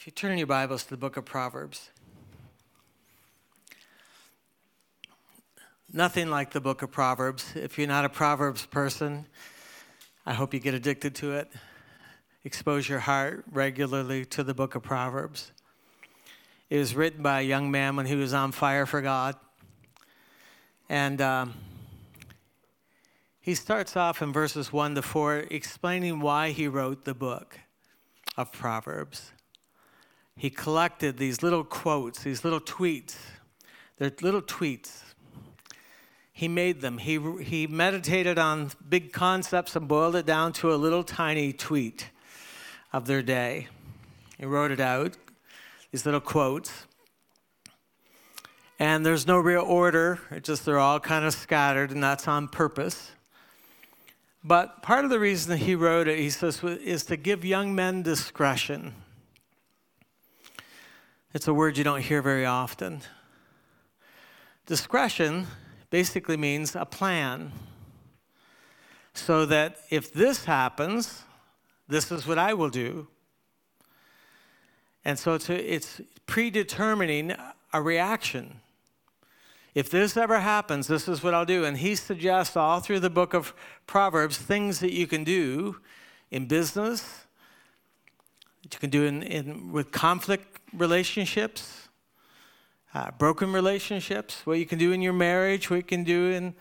If you turn your Bibles to the book of Proverbs, nothing like the book of Proverbs. If you're not a Proverbs person, I hope you get addicted to it. Expose your heart regularly to the book of Proverbs. It was written by a young man when he was on fire for God. And um, he starts off in verses 1 to 4 explaining why he wrote the book of Proverbs. He collected these little quotes, these little tweets. They're little tweets. He made them. He, he meditated on big concepts and boiled it down to a little tiny tweet of their day. He wrote it out, these little quotes. And there's no real order, it's just they're all kind of scattered, and that's on purpose. But part of the reason that he wrote it, he says, is to give young men discretion. It's a word you don't hear very often. Discretion basically means a plan. So that if this happens, this is what I will do. And so it's, a, it's predetermining a reaction. If this ever happens, this is what I'll do. And he suggests all through the book of Proverbs things that you can do in business, that you can do in, in with conflict relationships, uh, broken relationships, what you can do in your marriage, what you can do in,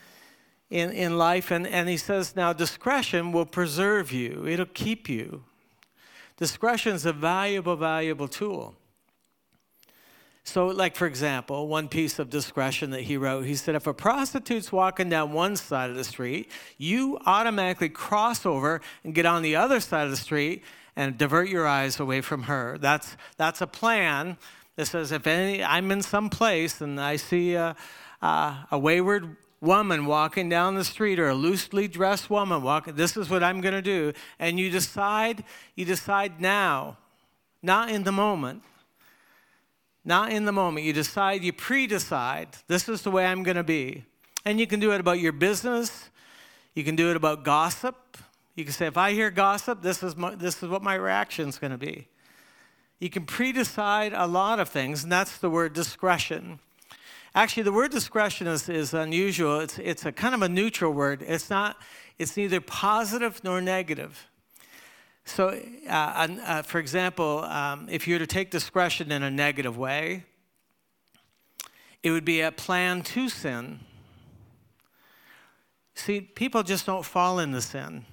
in, in life. And, and he says, now discretion will preserve you, it'll keep you. Discretion is a valuable, valuable tool. So, like for example, one piece of discretion that he wrote, he said, if a prostitute's walking down one side of the street, you automatically cross over and get on the other side of the street and divert your eyes away from her. That's that's a plan that says if any, I'm in some place and I see a, a, a wayward woman walking down the street or a loosely dressed woman walking, this is what I'm going to do. And you decide, you decide now, not in the moment not in the moment. You decide, you pre decide, this is the way I'm going to be. And you can do it about your business, you can do it about gossip. You can say, if I hear gossip, this is, my, this is what my reaction is going to be. You can pre decide a lot of things, and that's the word discretion. Actually, the word discretion is, is unusual. It's, it's a kind of a neutral word. It's not, it's neither positive nor negative. So, uh, uh, for example, um, if you were to take discretion in a negative way, it would be a plan to sin. See, people just don't fall into sin.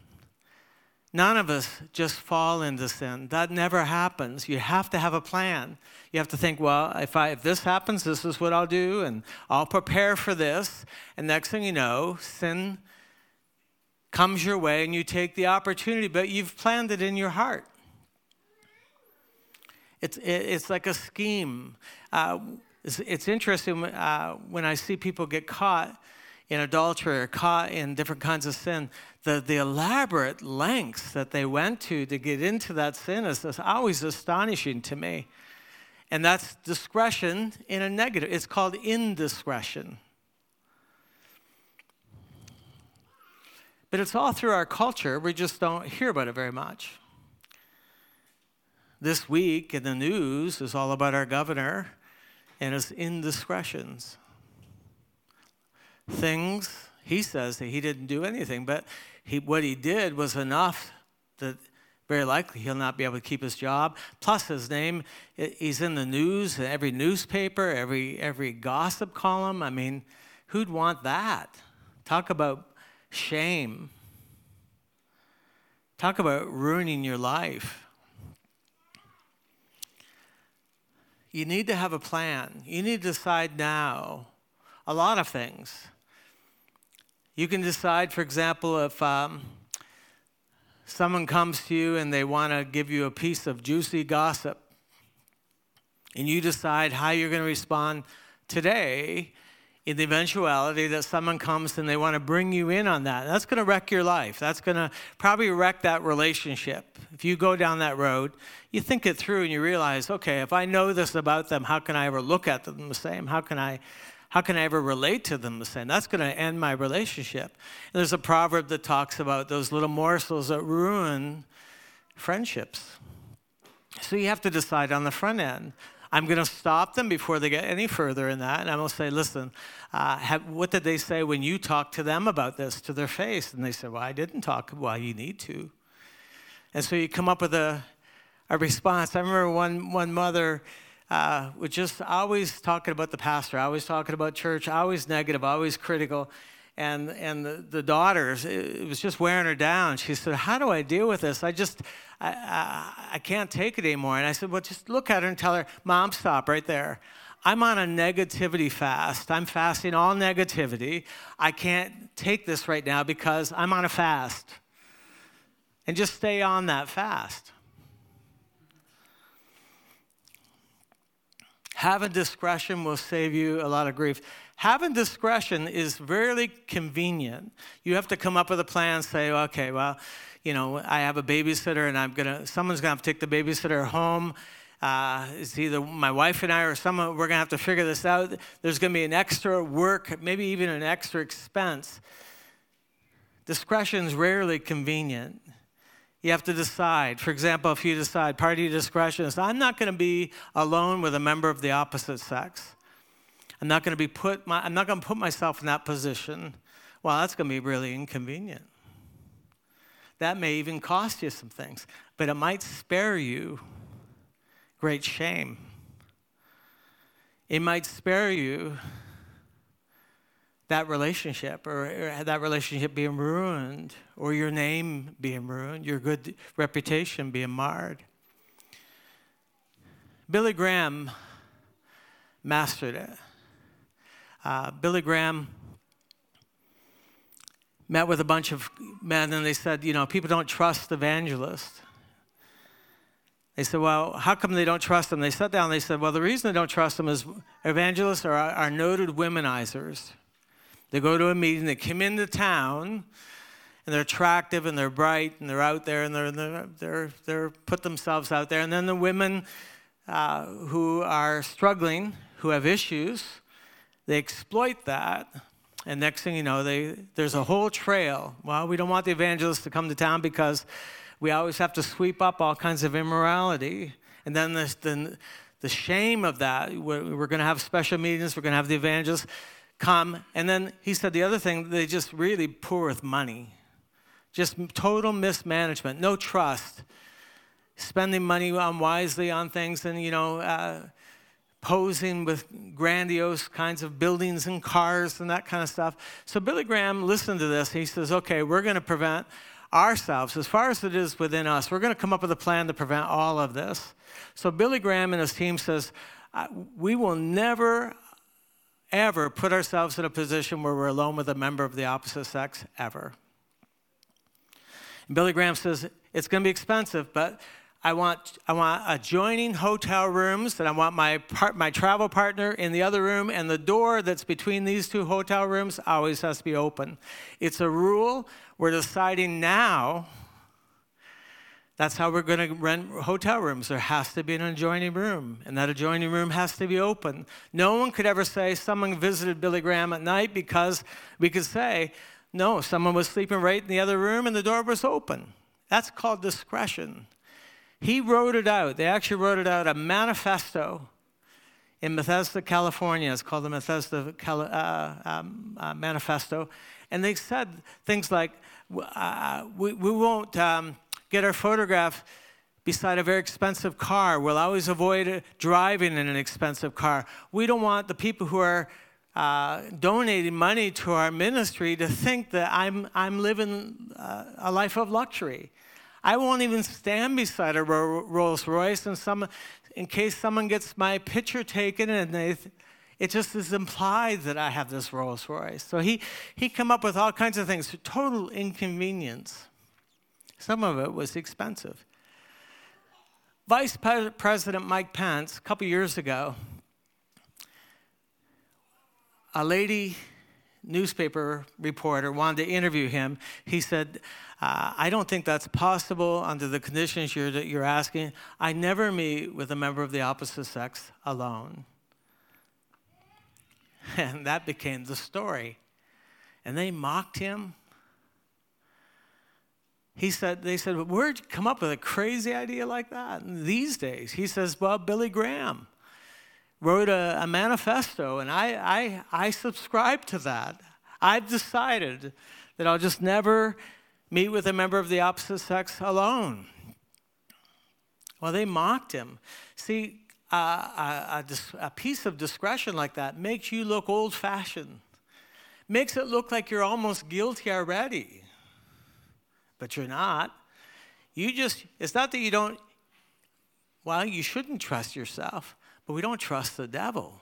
None of us just fall into sin. That never happens. You have to have a plan. You have to think, well, if, I, if this happens, this is what I'll do, and I'll prepare for this. And next thing you know, sin comes your way and you take the opportunity, but you've planned it in your heart. It's, it's like a scheme. Uh, it's, it's, interesting uh, when I see people get caught in adultery or caught in different kinds of sin, the, the elaborate lengths that they went to to get into that sin is, is always astonishing to me. And that's discretion in a negative. It's called indiscretion. But it's all through our culture. We just don't hear about it very much. This week in the news is all about our governor and his indiscretions. Things, he says that he didn't do anything, but he, what he did was enough that very likely he'll not be able to keep his job. Plus, his name, he's in the news, every newspaper, every, every gossip column. I mean, who'd want that? Talk about shame. Talk about ruining your life. You need to have a plan. You need to decide now a lot of things. You can decide, for example, if um, someone comes to you and they want to give you a piece of juicy gossip, and you decide how you're going to respond today the eventuality that someone comes and they want to bring you in on that. That's going to wreck your life. That's going to probably wreck that relationship. If you go down that road, you think it through and you realize, okay, if I know this about them, how can I ever look at them the same? How can I how can I ever relate to them the same? That's going to end my relationship. And there's a proverb that talks about those little morsels that ruin friendships. So you have to decide on the front end. I'm going to stop them before they get any further in that. And I'm going to say, listen, uh, have, what did they say when you talked to them about this to their face? And they said, well, I didn't talk. Well, you need to. And so you come up with a, a response. I remember one, one mother uh, was just always talking about the pastor, always talking about church, always negative, always critical. And, and the, the daughters, it, was just wearing her down. She said, How do I deal with this? I just, I, I, I can't take it anymore. And I said, Well, just look at her and tell her, Mom, stop right there. I'm on a negativity fast. I'm fasting all negativity. I can't take this right now because I'm on a fast. And just stay on that fast. Having discretion will save you a lot of grief. Having discretion is really convenient. You have to come up with a plan, say, okay, well, you know, I have a babysitter and I'm gonna, someone's gonna have to take the babysitter home. Uh, it's either my wife and I or someone, we're gonna have to figure this out. There's gonna be an extra work, maybe even an extra expense. Discretion is rarely convenient you have to decide. For example, if you decide party discretion is I'm not going to be alone with a member of the opposite sex. I'm not going to be put my, I'm not going to put myself in that position. Well, that's going to be really inconvenient. That may even cost you some things, but it might spare you great shame. It might spare you that relationship or, or that relationship being ruined or your name being ruined, your good reputation being marred. Billy Graham mastered it. Uh, Billy Graham met with a bunch of men and they said, you know, people don't trust evangelists. They said, well, how come they don't trust them? They sat down and they said, well, the reason they don't trust them is evangelists are, are noted womenizers. They go to a meeting, they come into town, and they're attractive and they're bright and they're out there and they're, they're, they're, they're put themselves out there. And then the women uh, who are struggling, who have issues, they exploit that. And next thing you know, they, there's a whole trail. Well, we don't want the evangelists to come to town because we always have to sweep up all kinds of immorality. And then the, the, the shame of that, we're, we're going to have special meetings, we're going to have the evangelists come. And then he said the other thing, they just really poor with money. Just total mismanagement, no trust, spending money unwisely on things and, you know, uh, posing with grandiose kinds of buildings and cars and that kind of stuff. So Billy Graham listened to this. He says, okay, we're going to prevent ourselves, as far as it is within us, we're going to come up with a plan to prevent all of this. So Billy Graham and his team says, we will never ever put ourselves in a position where we're alone with a member of the opposite sex, ever. And Billy Graham says, it's going to be expensive, but I want, I want adjoining hotel rooms, and I want my, my travel partner in the other room, and the door that's between these two hotel rooms always has to be open. It's a rule. We're deciding now that's how we're going to rent hotel rooms. There has to be an adjoining room, and that adjoining room has to be open. No one could ever say someone visited Billy Graham at night because we could say, no, someone was sleeping right in the other room and the door was open. That's called discretion. He wrote it out. They actually wrote it out, a manifesto in Bethesda, California. It's called the Bethesda uh, um, uh, Manifesto. And they said things like, uh, we, we won't. Um, get our photograph beside a very expensive car. We'll always avoid driving in an expensive car. We don't want the people who are uh, donating money to our ministry to think that I'm, I'm living uh, a life of luxury. I won't even stand beside a Rolls Royce and some, in case someone gets my picture taken and they, it just is implied that I have this Rolls Royce. So he, he come up with all kinds of things, total inconvenience. Some of it was expensive. Vice President Mike Pence, a couple years ago, a lady newspaper reporter wanted to interview him. He said, uh, I don't think that's possible under the conditions you're, you're asking. I never meet with a member of the opposite sex alone. And that became the story. And they mocked him he said, they said, where'd you come up with a crazy idea like that these days? He says, well, Billy Graham wrote a, a manifesto, and I, I, I subscribe to that. I've decided that I'll just never meet with a member of the opposite sex alone. Well, they mocked him. See, a, a, a piece of discretion like that makes you look old fashioned, makes it look like you're almost guilty already but you're not. You just, it's not that you don't, well, you shouldn't trust yourself, but we don't trust the devil.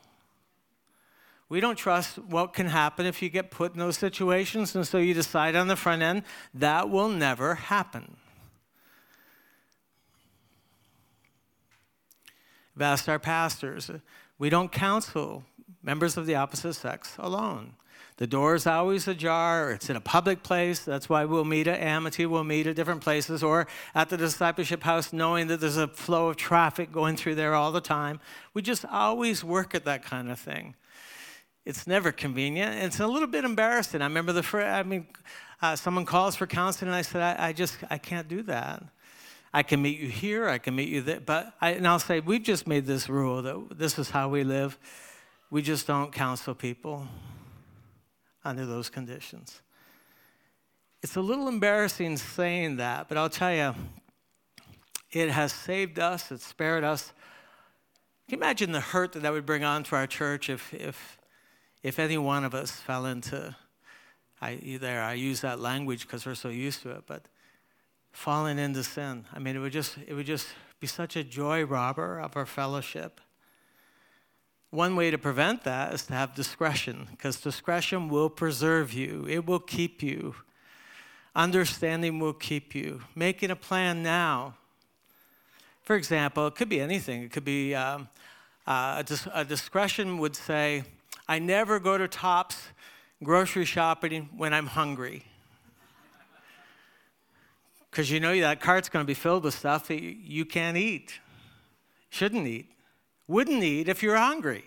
We don't trust what can happen if you get put in those situations, and so you decide on the front end that will never happen. I've asked our pastors, we don't counsel members of the opposite sex alone. The door is always ajar, it's in a public place. That's why we'll meet at Amity, we'll meet at different places, or at the discipleship house, knowing that there's a flow of traffic going through there all the time. We just always work at that kind of thing. It's never convenient. It's a little bit embarrassing. I remember the first, I mean, uh, someone calls for counseling, and I said, I, I just, I can't do that. I can meet you here, I can meet you there. But I, and I'll say, we've just made this rule that this is how we live. We just don't counsel people under those conditions. It's a little embarrassing saying that, but I'll tell you, it has saved us, it's spared us. Can you imagine the hurt that that would bring on to our church if, if, if any one of us fell into, I, there, I use that language because we're so used to it, but falling into sin. I mean, it would just, it would just be such a joy robber of our fellowship. One way to prevent that is to have discretion, because discretion will preserve you, it will keep you. Understanding will keep you. Making a plan now. For example, it could be anything. It could be um, uh, a, dis- a discretion would say, I never go to Tops grocery shopping when I'm hungry. Because you know that cart's going to be filled with stuff that you can't eat, shouldn't eat wouldn't eat if you're hungry.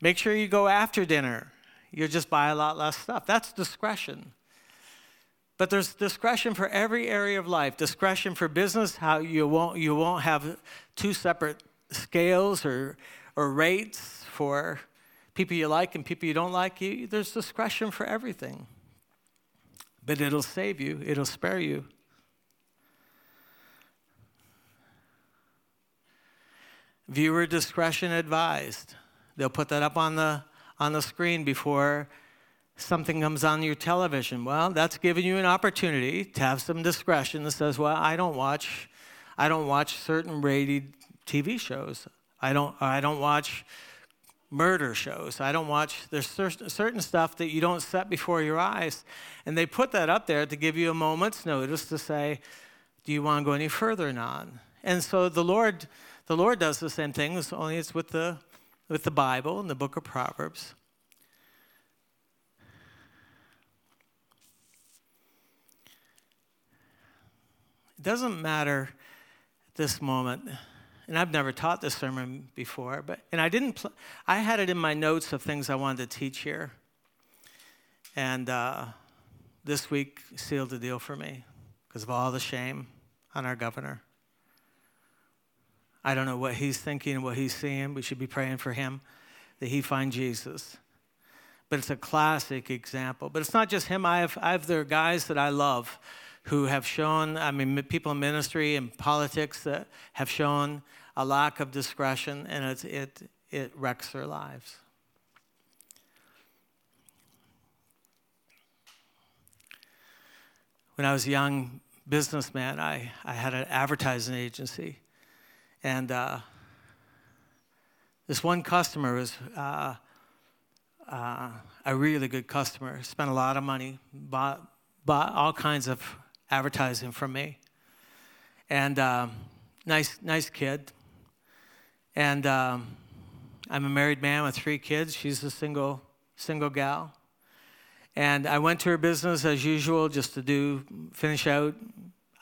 Make sure you go after dinner. You'll just buy a lot less stuff. That's discretion. But there's discretion for every area of life. Discretion for business, how you won't, you won't have two separate scales or, or rates for people you like and people you don't like. You, there's discretion for everything. But it'll save you, it'll spare you. Viewer discretion advised. They'll put that up on the, on the screen before something comes on your television. Well, that's giving you an opportunity to have some discretion that says, well, I don't watch, I don't watch certain rated TV shows. I don't, I don't watch murder shows. I don't watch, there's certain stuff that you don't set before your eyes. And they put that up there to give you a moment's notice to say, do you want to go any further or not? And so the Lord the Lord does the same thing, only it's with the, with the Bible and the book of Proverbs. It doesn't matter at this moment, and I've never taught this sermon before, but and I didn't. Pl- I had it in my notes of things I wanted to teach here, and uh, this week sealed the deal for me because of all the shame on our governor. I don't know what he's thinking, and what he's seeing. We should be praying for him that he find Jesus. But it's a classic example. But it's not just him. I have, I have there guys that I love who have shown, I mean, people in ministry and politics that have shown a lack of discretion, and it, it, it wrecks their lives. When I was a young businessman, I, I had an advertising agency. And uh, this one customer was uh, uh, a really good customer, spent a lot of money, bought, bought all kinds of advertising from me. And um, nice, nice kid. And um, I'm a married man with three kids. She's a single, single gal. And I went to her business as usual just to do, finish out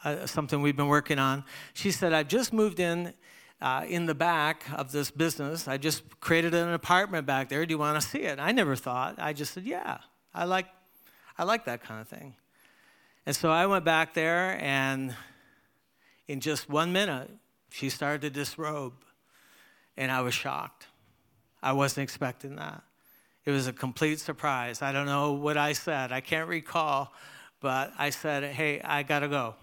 uh, something we've been working on. She said, I've just moved in uh, in the back of this business. I just created an apartment back there. Do you want to see it? I never thought. I just said, yeah, I like, I like that kind of thing. And so I went back there, and in just one minute, she started to disrobe. And I was shocked. I wasn't expecting that. It was a complete surprise. I don't know what I said, I can't recall, but I said, Hey, I gotta go.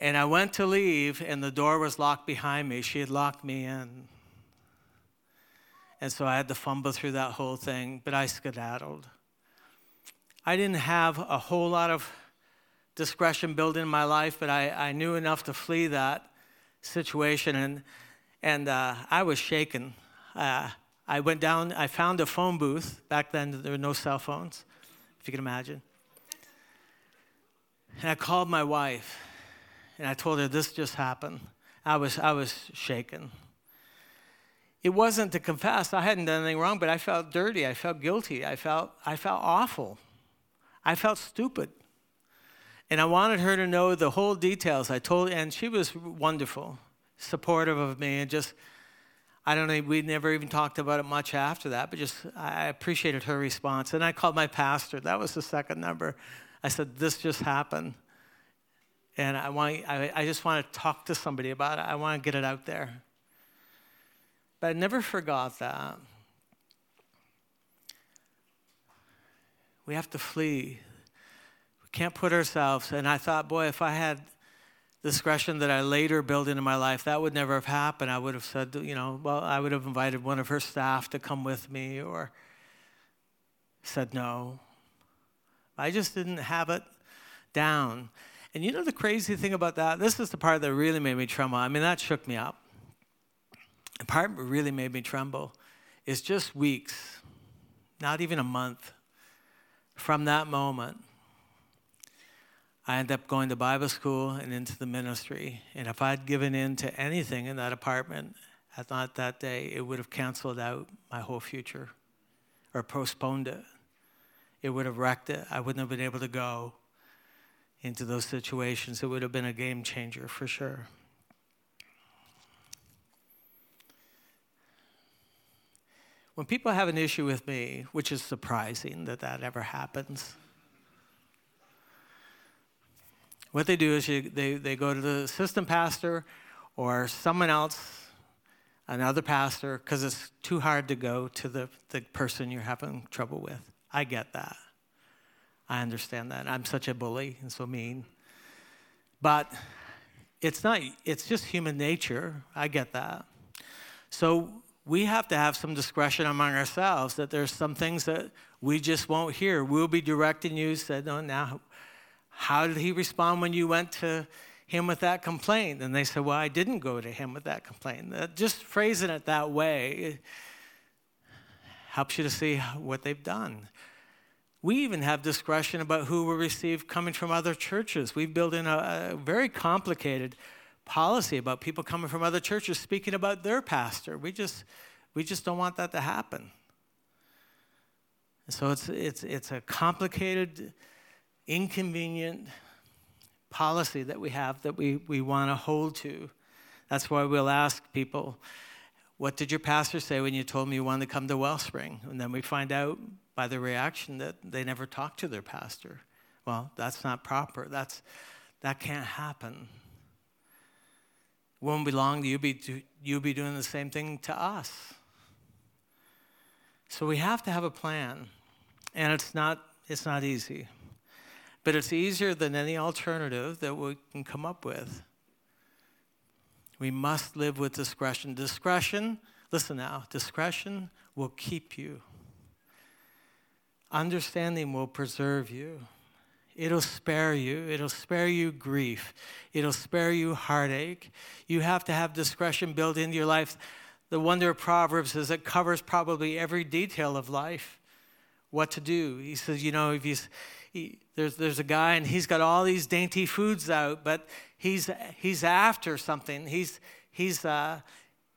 And I went to leave, and the door was locked behind me. She had locked me in. And so I had to fumble through that whole thing, but I skedaddled. I didn't have a whole lot of discretion built in my life, but I, I knew enough to flee that situation. And, and uh, I was shaken. Uh, I went down, I found a phone booth. Back then, there were no cell phones, if you can imagine. And I called my wife and I told her this just happened. I was, I was shaken. It wasn't to confess, I hadn't done anything wrong, but I felt dirty. I felt guilty. I felt, I felt awful. I felt stupid. And I wanted her to know the whole details. I told, and she was wonderful, supportive of me, and just, I don't know, we never even talked about it much after that, but just, I appreciated her response. And I called my pastor. That was the second number. I said, This just happened. And I, want, I, I just want to talk to somebody about it. I want to get it out there. But I never forgot that. We have to flee. We can't put ourselves. And I thought, boy, if I had discretion that I later built into my life, that would never have happened. I would have said, you know, well, I would have invited one of her staff to come with me or said no. I just didn't have it down. And you know the crazy thing about that? This is the part that really made me tremble. I mean, that shook me up. The part that really made me tremble is just weeks, not even a month, from that moment. I ended up going to Bible school and into the ministry. And if I'd given in to anything in that apartment at not that day, it would have canceled out my whole future or postponed it. It would have wrecked it. I wouldn't have been able to go into those situations. It would have been a game changer for sure. When people have an issue with me, which is surprising that that ever happens, what they do is you, they, they go to the assistant pastor or someone else, another pastor, because it's too hard to go to the, the person you're having trouble with. I get that. I understand that. I'm such a bully and so mean. But it's not, it's just human nature. I get that. So we have to have some discretion among ourselves that there's some things that we just won't hear. We'll be directing you, said, no, now, how did he respond when you went to him with that complaint? And they said, well, I didn't go to him with that complaint. Uh, just phrasing it that way helps you to see what they've done. We even have discretion about who we receive coming from other churches. We've built in a, a, very complicated policy about people coming from other churches speaking about their pastor. We just, we just don't want that to happen. So it's, it's, it's a complicated, inconvenient policy that we have that we, we want to hold to. That's why we'll ask people, What did your pastor say when you told me you wanted to come to Wellspring? And then we find out by the reaction that they never talked to their pastor. Well, that's not proper. That's, that can't happen. Won't belong to you, be to, you be doing the same thing to us. So we have to have a plan. And it's not, it's not easy. But it's easier than any alternative that we can come up with. We must live with discretion. Discretion, listen now, discretion will keep you. Understanding will preserve you. It'll spare you. It'll spare you grief. It'll spare you heartache. You have to have discretion built into your life. The wonder of Proverbs is it covers probably every detail of life. What to do. He says, you know, if he, there's, there's a guy and he's got all these dainty foods out, but he's, he's after something. He's, he's, uh,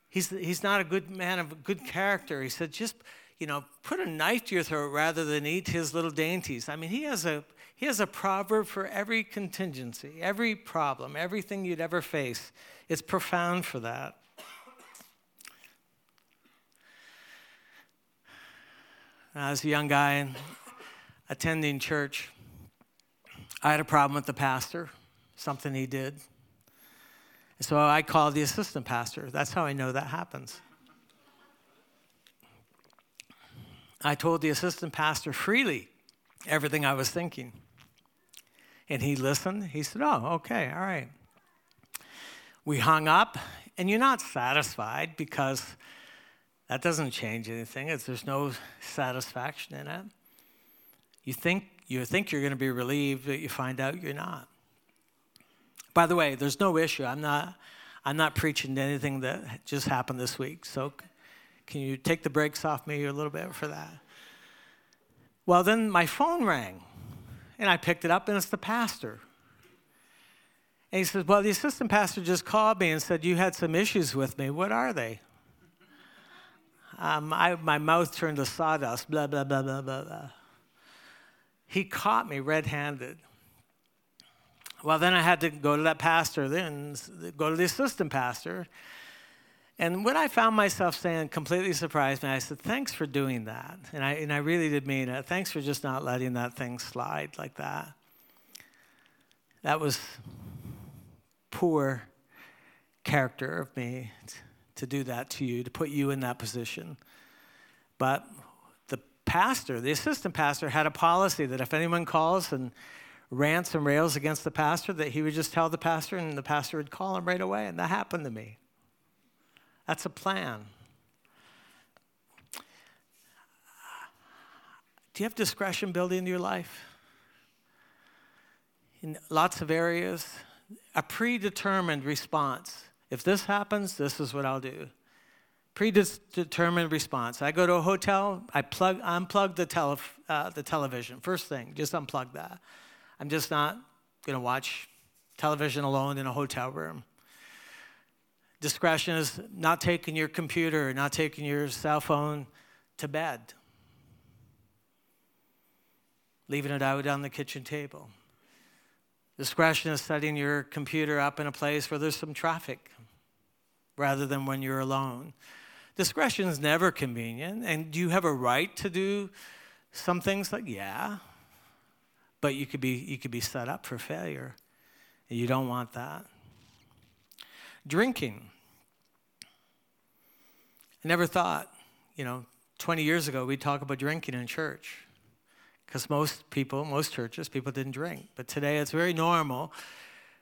he's, he's not a good man of good character. He said, just you know, put a knife to your throat rather than eat his little dainties. I mean, he has a he has a proverb for every contingency, every problem, everything you'd ever face. It's profound for that. I was a young guy attending church. I had a problem with the pastor, something he did. So I called the assistant pastor. That's how I know that happens. I told the assistant pastor freely everything I was thinking. And he listened. He said, Oh, okay, all right. We hung up, and you're not satisfied because that doesn't change anything. It's, there's no satisfaction in it. You think, you think you're going to be relieved, but you find out you're not. By the way, there's no issue. I'm not, I'm not preaching anything that just happened this week. So can you take the brakes off me a little bit for that? Well, then my phone rang, and I picked it up, and it's the pastor. And he says, Well, the assistant pastor just called me and said, You had some issues with me. What are they? Um, I, my mouth turned to sawdust, blah, blah, blah, blah, blah, blah. He caught me red handed. Well, then I had to go to that pastor, then go to the assistant pastor. And when I found myself saying, completely surprised me, I said, Thanks for doing that. And I, and I really did mean it. Thanks for just not letting that thing slide like that. That was poor character of me to do that to you, to put you in that position. But the pastor, the assistant pastor, had a policy that if anyone calls and rants and rails against the pastor, that he would just tell the pastor and the pastor would call him right away. And that happened to me. That's a plan. Do you have discretion built into your life? In lots of areas, a predetermined response. If this happens, this is what I'll do. Predetermined response. I go to a hotel, I plug, unplug the, tele, uh, the television. First thing, just unplug that. I'm just not going to watch television alone in a hotel room. Discretion is not taking your computer, not taking your cell phone to bed, leaving it out on the kitchen table. Discretion is setting your computer up in a place where there's some traffic rather than when you're alone. Discretion is never convenient, and do you have a right to do some things like, yeah, but you could be, you could be set up for failure. And you don't want that. Drinking. I never thought, you know, 20 years ago we'd talk about drinking in church. Because most people, most churches, people didn't drink. But today it's very normal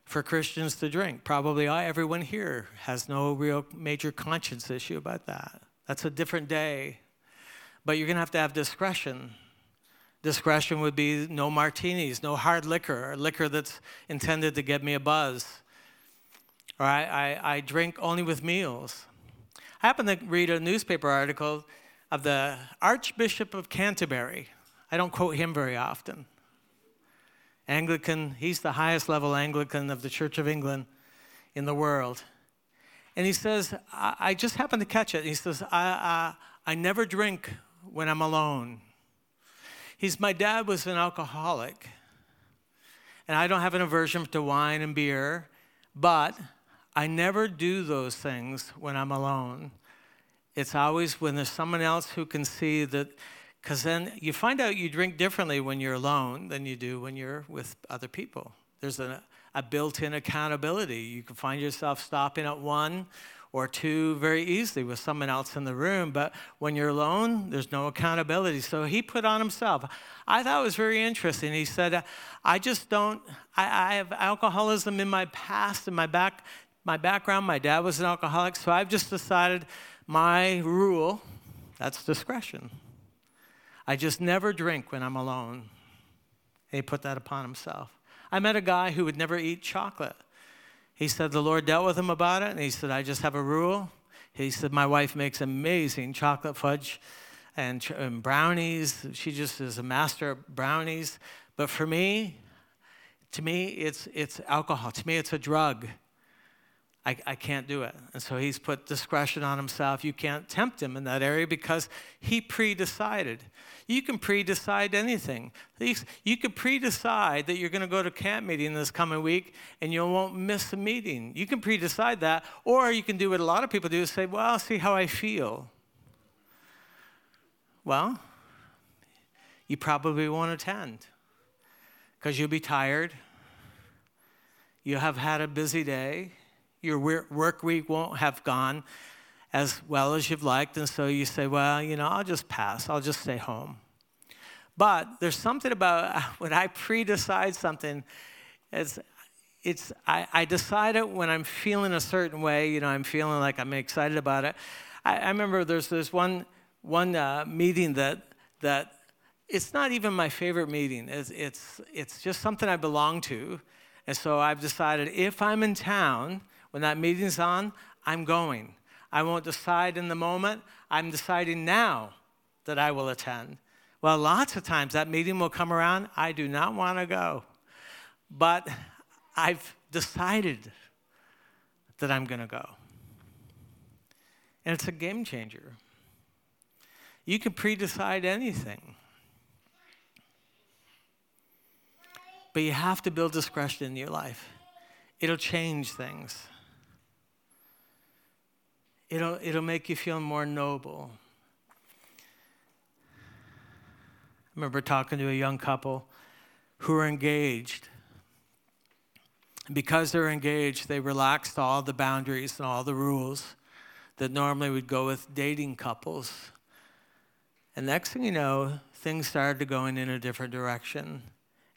for Christians to drink. Probably everyone here has no real major conscience issue about that. That's a different day. But you're going to have to have discretion Discretion would be no martinis, no hard liquor, or liquor that's intended to get me a buzz. Or I, I, I drink only with meals. I happened to read a newspaper article of the Archbishop of Canterbury. I don't quote him very often. Anglican, he's the highest level Anglican of the Church of England in the world. And he says, I, I just happened to catch it. He says, I, I, I never drink when I'm alone. He's my dad was an alcoholic. And I don't have an aversion to wine and beer, but I never do those things when I'm alone. It's always when there's someone else who can see that, because then you find out you drink differently when you're alone than you do when you're with other people. There's a, a built in accountability. You can find yourself stopping at one or two very easily with someone else in the room. But when you're alone, there's no accountability. So he put on himself. I thought it was very interesting. He said, I just don't, I, I have alcoholism in my past, in my back, my background. My dad was an alcoholic, so I've just decided my rule, that's discretion. I just never drink when I'm alone. And he put that upon himself. I met a guy who would never eat chocolate. He said the Lord dealt with him about it, and he said, I just have a rule. He said, My wife makes amazing chocolate fudge and, and brownies. She just is a master of brownies. But for me, to me, it's, it's alcohol. To me, it's a drug. I, I can't do it. And so he's put discretion on himself. You can't tempt him in that area because he pre decided. You can pre decide anything. You could pre decide that you're going to go to camp meeting this coming week and you won't miss a meeting. You can pre decide that. Or you can do what a lot of people do is say, well, I'll see how I feel. Well, you probably won't attend because you'll be tired. You have had a busy day. Your work week won't have gone as well as you've liked. And so you say, well, you know, I'll just pass. I'll just stay home. But there's something about when I pre decide something, it's, it's I, I decide it when I'm feeling a certain way. You know, I'm feeling like I'm excited about it. I, I remember there's this one, one uh, meeting that, that it's not even my favorite meeting. It's, it's, it's just something I belong to. And so I've decided if I'm in town when that meeting's on, I'm going. I won't decide in the moment. I'm deciding now that I will attend. Well, lots of times that meeting will come around. I do not want to go. But I've decided that I'm going to go. And it's a game changer. You can pre decide anything. But you have to build discretion in your life. It'll change things. It'll, it'll make you feel more noble. I remember talking to a young couple who were engaged. Because they're engaged, they relaxed all the boundaries and all the rules that normally would go with dating couples. And next thing you know, things started going in a different direction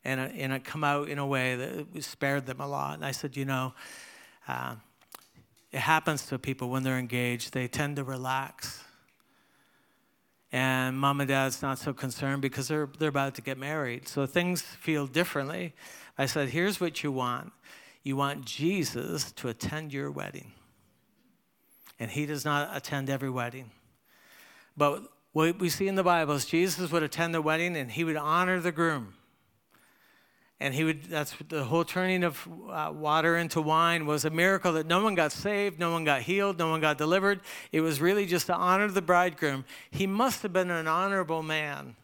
and, uh, and it come out in a way that spared them a lot. And I said, you know, uh, it happens to people when they're engaged, they tend to relax. And mom and dad's not so concerned because they're, they're about to get married. So things feel differently. I said, here's what you want you want Jesus to attend your wedding. And he does not attend every wedding. But what we see in the Bible is Jesus would attend the wedding and he would honor the groom and he would that's the whole turning of uh, water into wine was a miracle that no one got saved no one got healed no one got delivered. It was really just to honor the bridegroom. He must have been an honorable man.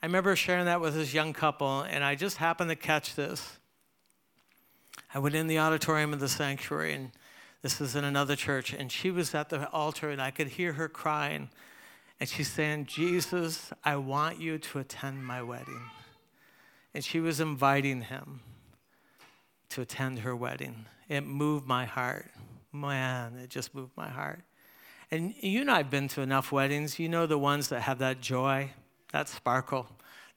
I remember sharing that with this young couple and i just happened to catch this. I went in the auditorium of the sanctuary and this is in another church and she was at the altar and i could hear her crying and she's saying jesus i want you to attend my wedding and she was inviting him to attend her wedding. It moved my heart. Man, it just moved my heart. And you and I have been to enough weddings. You know the ones that have that joy, that sparkle,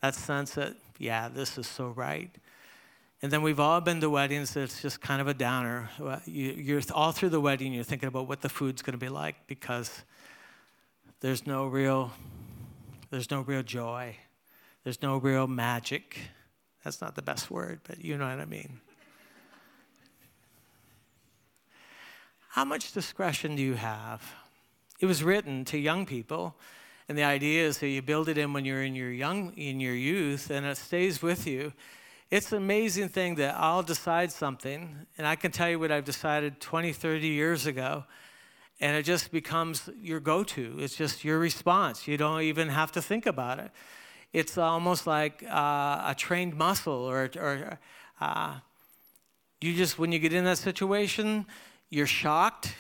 that sense that, yeah, this is so right. And then we've all been to weddings that's just kind of a downer. You're all through the wedding, you're thinking about what the food's going to be like because there's no real, there's no real joy. There's no real magic. That's not the best word, but you know what I mean. How much discretion do you have? It was written to young people, and the idea is that you build it in when you're in your young in your youth, and it stays with you. It's an amazing thing that I'll decide something, and I can tell you what I've decided 20, 30 years ago, and it just becomes your go-to. It's just your response. You don't even have to think about it it's almost like uh, a trained muscle or, or uh, you just when you get in that situation you're shocked.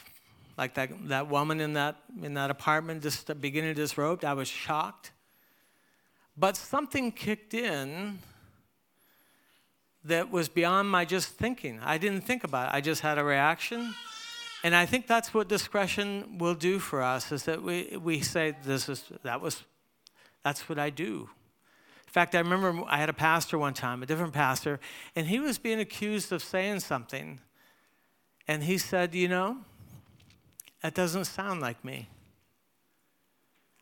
Like that, that woman in that, in that apartment just beginning to disrobe i was shocked. But something kicked in that was beyond my just thinking. I didn't think about it. I just had a reaction. And i think that's what discretion will do for us is that we, we say this is that was that's what i do fact, I remember I had a pastor one time, a different pastor, and he was being accused of saying something. And he said, You know, that doesn't sound like me.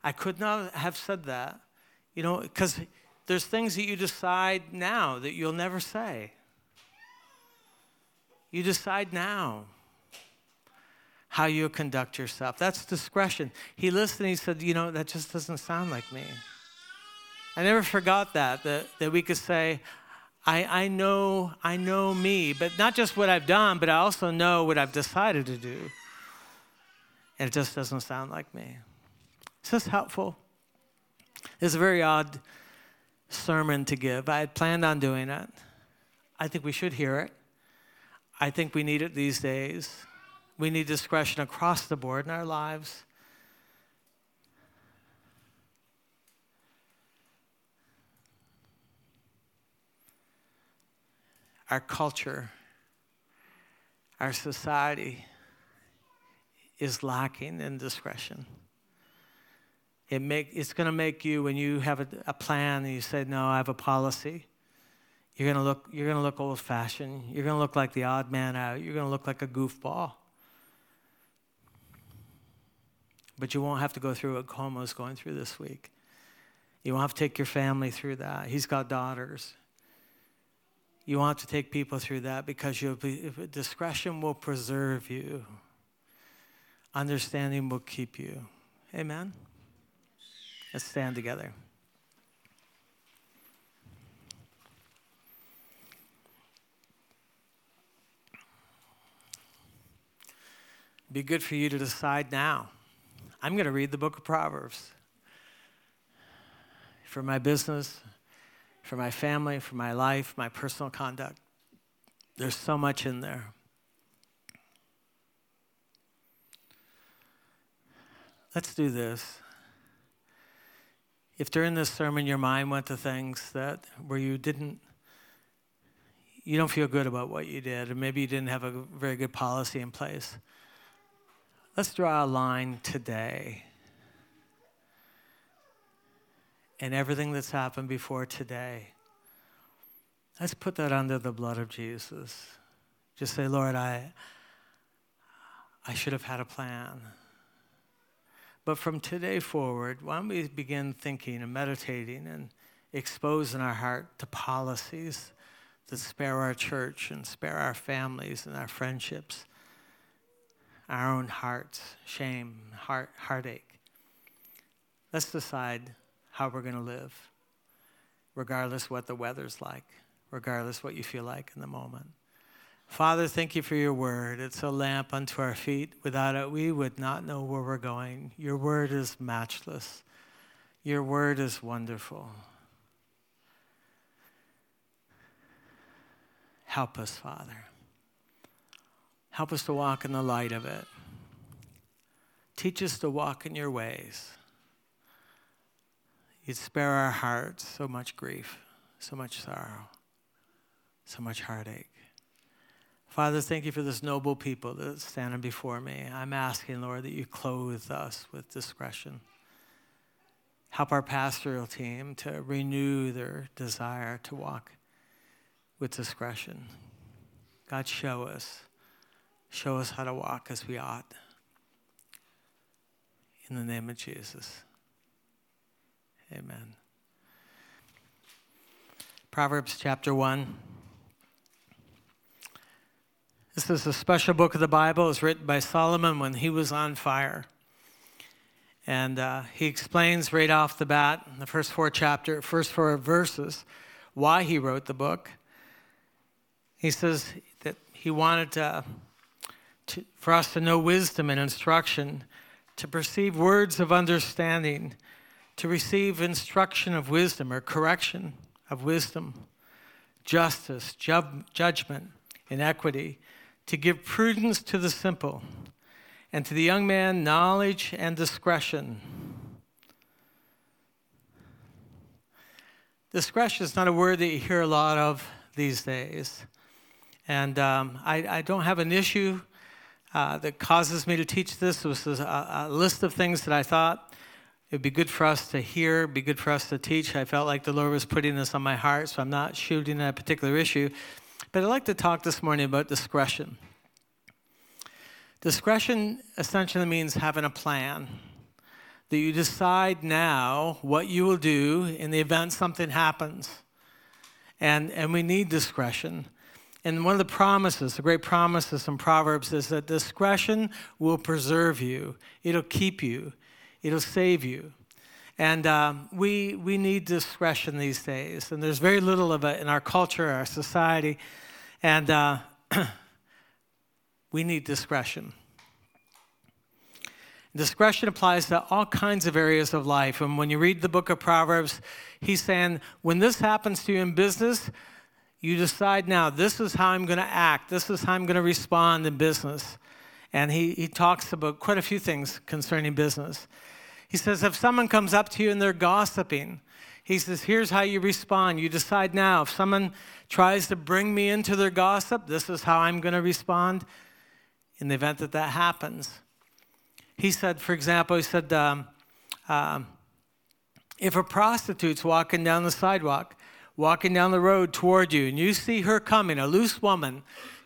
I could not have said that, you know, because there's things that you decide now that you'll never say. You decide now how you conduct yourself. That's discretion. He listened, he said, You know, that just doesn't sound like me. I never forgot that, that, that we could say, I, I, know, I know me, but not just what I've done, but I also know what I've decided to do. And it just doesn't sound like me. Is this helpful? It's a very odd sermon to give. I had planned on doing it. I think we should hear it. I think we need it these days. We need discretion across the board in our lives. Our culture, our society is lacking in discretion. It make, it's going to make you, when you have a, a plan and you say, No, I have a policy, you're going to look, you're going to look old fashioned. You're going to look like the odd man out. You're going to look like a goofball. But you won't have to go through what Cuomo's going through this week. You won't have to take your family through that. He's got daughters. You want to take people through that because you'll be, discretion will preserve you. Understanding will keep you. Amen? Let's stand together. Be good for you to decide now. I'm going to read the book of Proverbs for my business, for my family, for my life, my personal conduct. There's so much in there. Let's do this. If during this sermon your mind went to things that where you didn't you don't feel good about what you did, or maybe you didn't have a very good policy in place. Let's draw a line today. And everything that's happened before today. Let's put that under the blood of Jesus. Just say, Lord, I, I should have had a plan. But from today forward, why don't we begin thinking and meditating and exposing our heart to policies that spare our church and spare our families and our friendships our own hearts, shame, heart, heartache. Let's decide how we're going to live, regardless what the weather's like, regardless what you feel like in the moment. Father, thank you for your word. It's a lamp unto our feet. Without it, we would not know where we're going. Your word is matchless. Your word is wonderful. Help us, Father. Help us to walk in the light of it. Teach us to walk in your ways. You'd spare our hearts so much grief, so much sorrow, so much heartache. Father, thank you for this noble people that's standing before me. I'm asking, Lord, that you clothe us with discretion. Help our pastoral team to renew their desire to walk with discretion. God, show us Show us how to walk as we ought. In the name of Jesus. Amen. Proverbs chapter 1. This is a special book of the Bible. It's written by Solomon when he was on fire. And uh, he explains right off the bat, in the first four chapter, first four verses, why he wrote the book. He says that he wanted to to, for us to know wisdom and instruction, to perceive words of understanding, to receive instruction of wisdom or correction of wisdom, justice, ju- judgment, and equity, to give prudence to the simple, and to the young man knowledge and discretion. Discretion is not a word that you hear a lot of these days. And um, I, I, don't have an issue uh, that causes me to teach this was a, a, list of things that I thought it would be good for us to hear, be good for us to teach. I felt like the Lord was putting this on my heart, so I'm not shooting at a particular issue. But I'd like to talk this morning about discretion. Discretion essentially means having a plan. That you decide now what you will do in the event something happens. And, and we need discretion. And one of the promises, the great promises in Proverbs, is that discretion will preserve you, it'll keep you, it'll save you. And um, we, we need discretion these days. And there's very little of it in our culture, our society. And uh, we need discretion. Discretion applies to all kinds of areas of life. And when you read the book of Proverbs, he's saying, when this happens to you in business, you decide now, this is how I'm going to act, this is how I'm going to respond in business. And he, he talks about quite a few things concerning business. He says, if someone comes up to you and they're gossiping, he says, here's how you respond. You decide now. If someone tries to bring me into their gossip, this is how I'm going to respond in the event that that happens. He said, for example, he said, um, um, if a prostitute's walking down the sidewalk, walking down the road toward you, and you see her coming, a loose woman,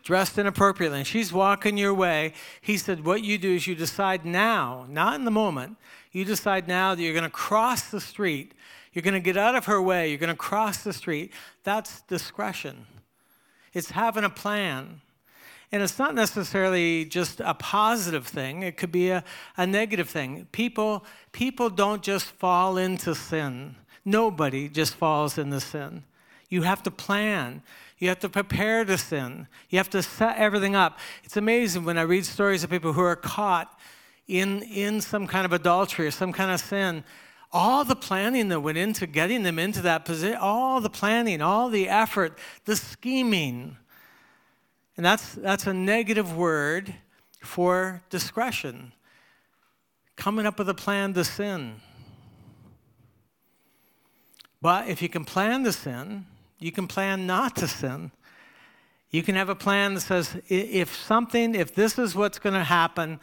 dressed inappropriately, and she's walking your way, he said, what you do is you decide now, not in the moment, you decide now that you're going to cross the street you're going to get out of her way. You're going to cross the street. That's discretion. It's having a plan. And it's not necessarily just a positive thing, it could be a, a negative thing. People, people don't just fall into sin, nobody just falls into sin. You have to plan. You have to prepare to sin. You have to set everything up. It's amazing when I read stories of people who are caught in, in some kind of adultery or some kind of sin all the planning that went into getting them into that position, all the planning, all the effort, the scheming. And that's, that's a negative word for discretion. Coming up with a plan to sin. But if you can plan to sin, you can plan not to sin. You can have a plan that says, if something, if this is what's going to happen,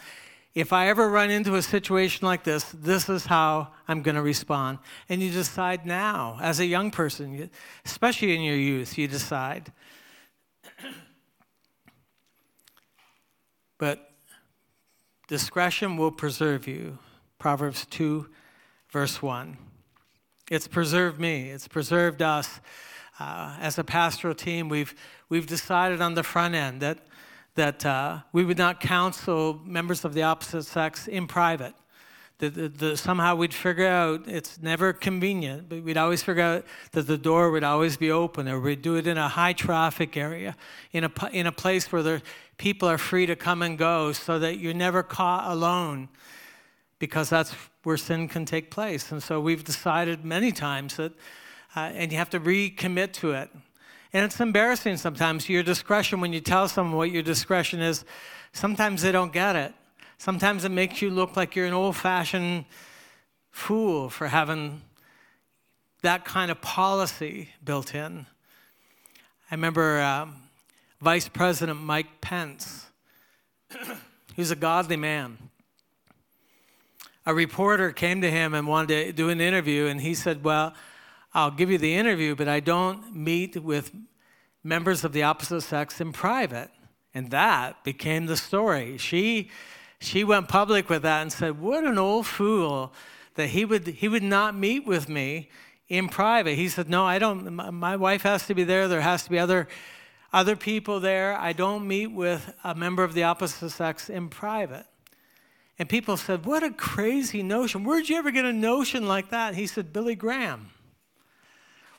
if I ever run into a situation like this, this is how I'm going to respond. And you decide now, as a young person, especially in your youth, you decide. but discretion will preserve you. Proverbs 2, verse 1. It's preserved me, it's preserved us. Uh, as a pastoral team, we've, we've decided on the front end that that uh, we would not counsel members of the opposite sex in private. That, somehow we'd figure out it's never convenient, but we'd always figure out that the door would always be open, or we'd do it in a high traffic area, in a, in a place where there, people are free to come and go, so that you're never caught alone, because that's where sin can take place. And so we've decided many times that, uh, and you have to recommit to it. And it's embarrassing sometimes, your discretion, when you tell someone what your discretion is, sometimes they don't get it. Sometimes it makes you look like you're an old fashioned fool for having that kind of policy built in. I remember um, Vice President Mike Pence. He's a godly man. A reporter came to him and wanted to do an interview, and he said, Well, I'll give you the interview, but I don't meet with members of the opposite sex in private. And that became the story. She, she went public with that and said, What an old fool that he would, he would not meet with me in private. He said, No, I don't. My wife has to be there. There has to be other, other people there. I don't meet with a member of the opposite sex in private. And people said, What a crazy notion. Where'd you ever get a notion like that? He said, Billy Graham.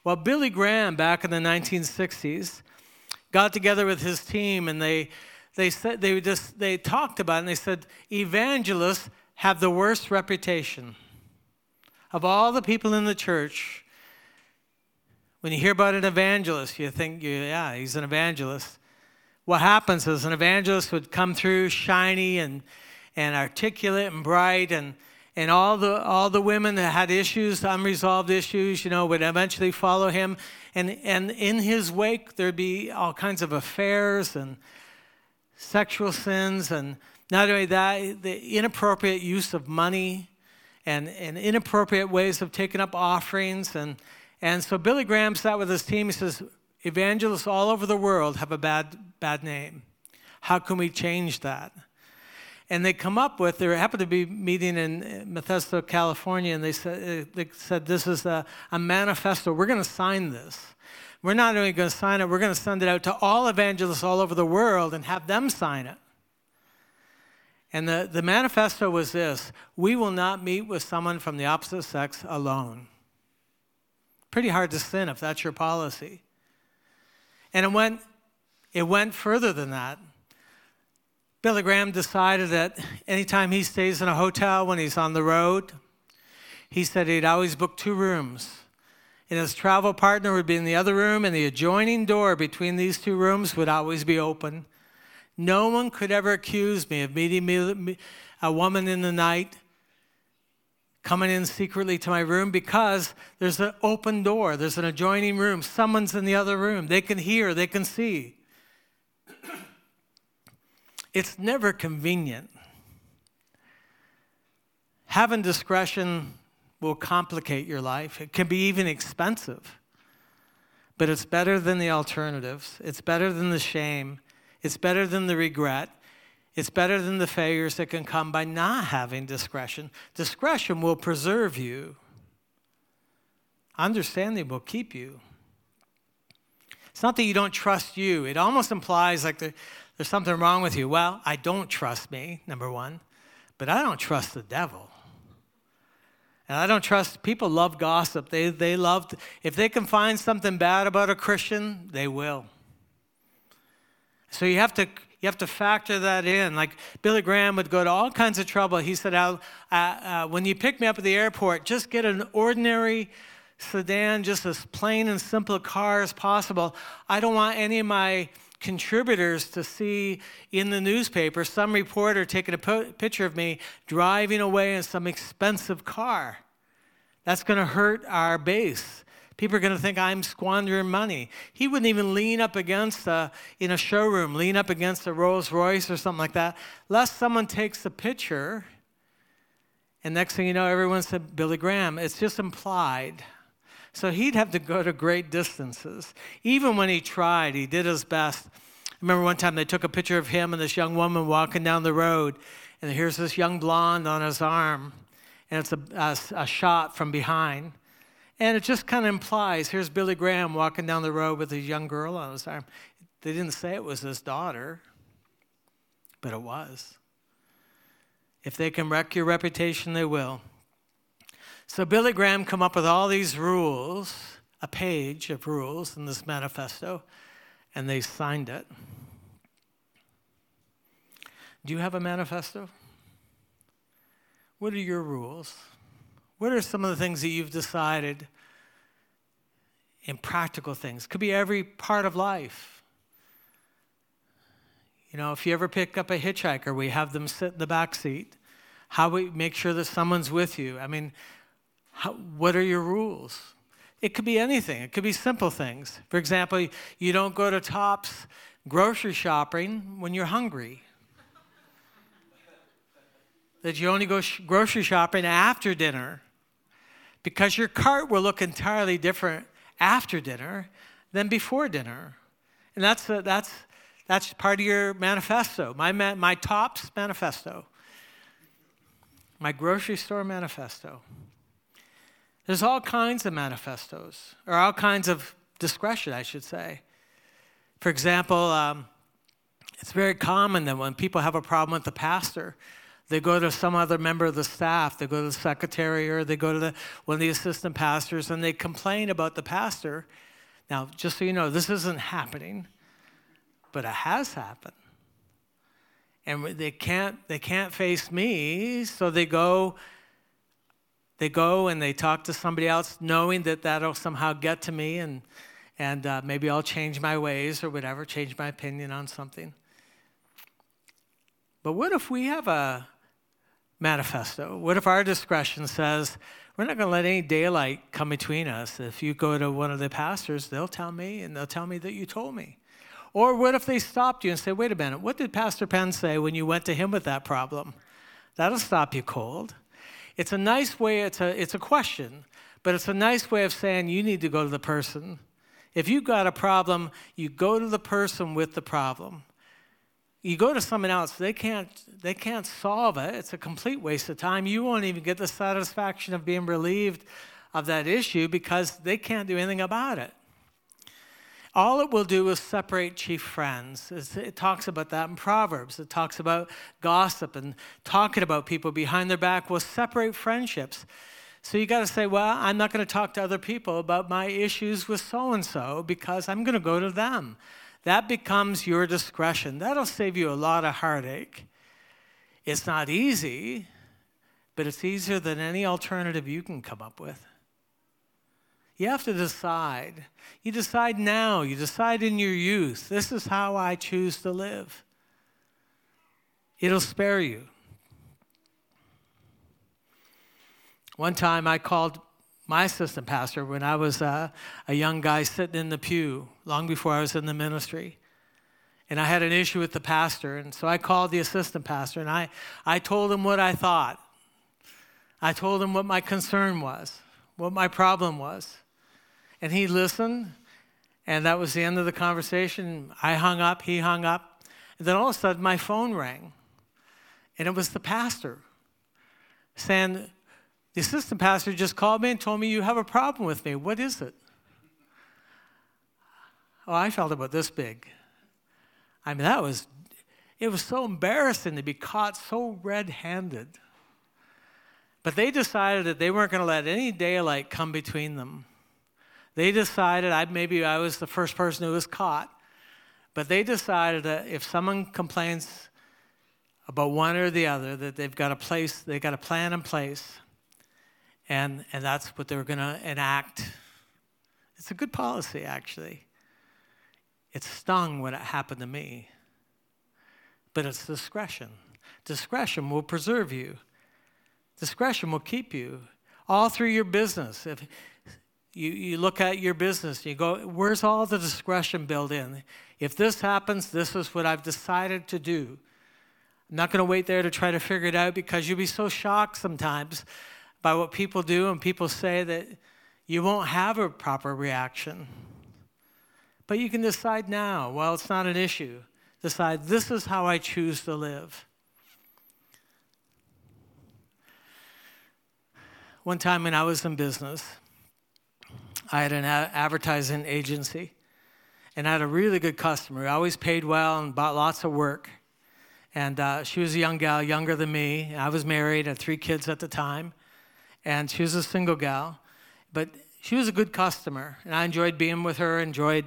Well, Billy Graham, back in the 1960s, got together with his team and they, they, said, they, just, they talked about it and they said, evangelists have the worst reputation. Of all the people in the church, when you hear about an evangelist, you think, yeah, he's an evangelist. What happens is an evangelist would come through shiny and, and articulate and bright and and all the all the women that had issues, unresolved issues, you know, would eventually follow him. And and in his wake there'd be all kinds of affairs and sexual sins and not only that, the inappropriate use of money and, and inappropriate ways of taking up offerings. And, and so Billy Graham sat with his team. He says, Evangelists all over the world have a bad, bad name. How can we change that? And they come up with they happened to be meeting in Modesto, California, and they said they said this is a, a manifesto. We're going to sign this. We're not only going to sign it, we're going to send it out to all evangelists all over the world and have them sign it. And the, the manifesto was this we will not meet with someone from the opposite sex alone. Pretty hard to sin if that's your policy. And it went, it went further than that. Billy Graham decided that anytime he stays in a hotel when he's on the road, he said he'd always book two rooms. And his travel partner would be in the other room, and the adjoining door between these two rooms would always be open. No one could ever accuse me of meeting me, a woman in the night, coming in secretly to my room because there's an open door, there's an adjoining room, someone's in the other room. They can hear, they can see. It's never convenient. Having discretion will complicate your life, it can be even expensive. But it's better than the alternatives, it's better than the shame, it's better than the regret. It's better than the failures that can come by not having discretion. Discretion will preserve you. Understanding will keep you. It's not that you don't trust you. It almost implies like there, there's something wrong with you. Well, I don't trust me, number one, but I don't trust the devil. And I don't trust people love gossip. They they love if they can find something bad about a Christian, they will. So you have to you have to factor that in. Like Billy Graham would go to all kinds of trouble. He said, uh, uh, when you pick me up at the airport, just get an ordinary sedan, just as plain and simple a car as possible. I don't want any of my contributors to see in the newspaper some reporter taking a po- picture of me driving away in some expensive car. That's going to hurt our base. People are going to think I'm squandering money. He wouldn't even lean up against a, in a showroom, lean up against a Rolls Royce or something like that, lest someone takes a picture. And next thing you know, everyone said Billy Graham. It's just implied. So he'd have to go to great distances. Even when he tried, he did his best. I remember one time they took a picture of him and this young woman walking down the road, and here's this young blonde on his arm, and it's a, a, a shot from behind. And it just kind of implies here's Billy Graham walking down the road with a young girl on his arm. They didn't say it was his daughter, but it was. If they can wreck your reputation, they will. So Billy Graham come up with all these rules, a page of rules in this manifesto, and they signed it. Do you have a manifesto? What are your rules? What are some of the things that you've decided in practical things? Could be every part of life. You know, if you ever pick up a hitchhiker, we have them sit in the back seat. How we make sure that someone's with you. I mean, how, what are your rules? It could be anything. It could be simple things. For example, you don't go to Tops grocery shopping when you're hungry that you only go sh- grocery shopping after dinner because your cart will look entirely different after dinner than before dinner. And that's, that's, that's part of your manifesto, my, my TOPS manifesto, my grocery store manifesto. There's all kinds of manifestos, or all kinds of discretion, I should say. For example, um, it's very common that when people have a problem with the pastor, they go to some other member of the staff, they go to the secretary or they go to the, one of the assistant pastors and they complain about the pastor. Now, just so you know, this isn't happening, but it has happened. And they can't, they can't face me, so they go, they go and they talk to somebody else, knowing that that'll somehow get to me and, and uh, maybe I'll change my ways or whatever, change my opinion on something. But what if we have a, manifesto? What if our discretion says, we're not going to let any daylight come between us? If you go to one of the pastors, they'll tell me, and they'll tell me that you told me. Or what if they stopped you and say, wait a minute, what did Pastor Penn say when you went to him with that problem? That'll stop you cold. It's a nice way, it's a, it's a question, but it's a nice way of saying you need to go to the person. If you've got a problem, you go to the person with the problem. You go to someone else they can't they can't solve it. It's a complete waste of time. You won't even get the satisfaction of being relieved of that issue because they can't do anything about it all it will do is separate chief friends it talks about that in proverbs it talks about gossip and talking about people behind their back will separate friendships so you got to say well i'm not going to talk to other people about my issues with so and so because i'm going to go to them that becomes your discretion. That'll save you a lot of heartache. It's not easy, but it's easier than any alternative you can come up with. You have to decide. You decide now, you decide in your youth this is how I choose to live. It'll spare you. One time I called my assistant pastor when I was uh, a young guy sitting in the pew, long before I was in the ministry. And I had an issue with the pastor, and so I called the assistant pastor and I, I told him what I thought. I told him what my concern was, what my problem was. And he listened, and that was the end of the conversation. I hung up, he hung up. And then all of a sudden, my phone rang, and it was the pastor saying, The assistant pastor just called me and told me you have a problem with me. What is it? Oh, I felt about this big. I mean, that was, it was so embarrassing to be caught so red handed. But they decided that they weren't going to let any daylight come between them. They decided, I, maybe I was the first person who was caught, but they decided that if someone complains about one or the other, that they've got a place, they've got a plan in place, and, and that's what they're going to enact. It's a good policy, actually. It stung when it happened to me, but it's discretion. Discretion will preserve you. Discretion will keep you all through your business. If you, you look at your business, you go, where's all the discretion built in? If this happens, this is what I've decided to do. I'm not going to wait there to try to figure it out because you'll be so shocked sometimes by what people do and people say that you won't have a proper reaction. But you can decide now, well, it's not an issue. Decide this is how I choose to live. One time when I was in business, I had an advertising agency, and I had a really good customer. I always paid well and bought lots of work. And uh, she was a young gal, younger than me. I was married, had three kids at the time, and she was a single gal. But she was a good customer, and I enjoyed being with her, enjoyed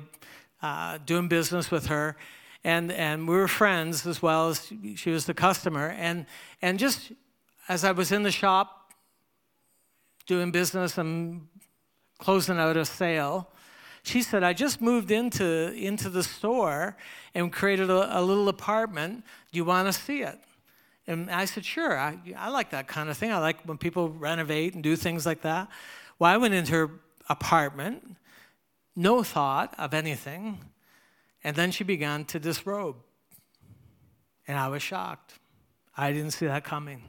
uh, doing business with her. And, and we were friends as well as she was the customer. And, and just as I was in the shop doing business and closing out a sale, she said, I just moved into, into the store and created a, a little apartment. Do you want to see it? And I said, sure, I, I like that kind of thing. I like when people renovate and do things like that. Well, I went into her apartment, no thought of anything, and then she began to disrobe. And I was shocked. I didn't see that coming.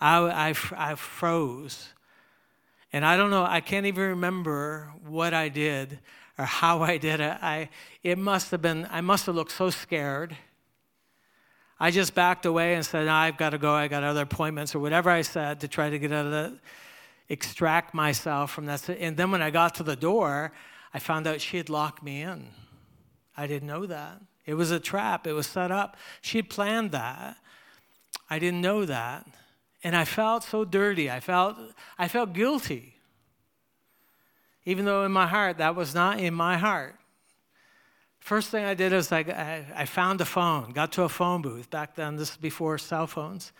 I, I, I froze. And I don't know, I can't even remember what I did or how I did it. I, it must have been, I must have looked so scared. I just backed away and said, I've got to go, I got other appointments, or whatever I said to try to get out of extract myself from that. And then when I got to the door, I found out she had locked me in. I didn't know that. It was a trap, it was set up. She planned that. I didn't know that. And I felt so dirty. I felt, I felt guilty. Even though in my heart, that was not in my heart. First thing I did is I, I, I found a phone, got to a phone booth. Back then, this is before cell phones.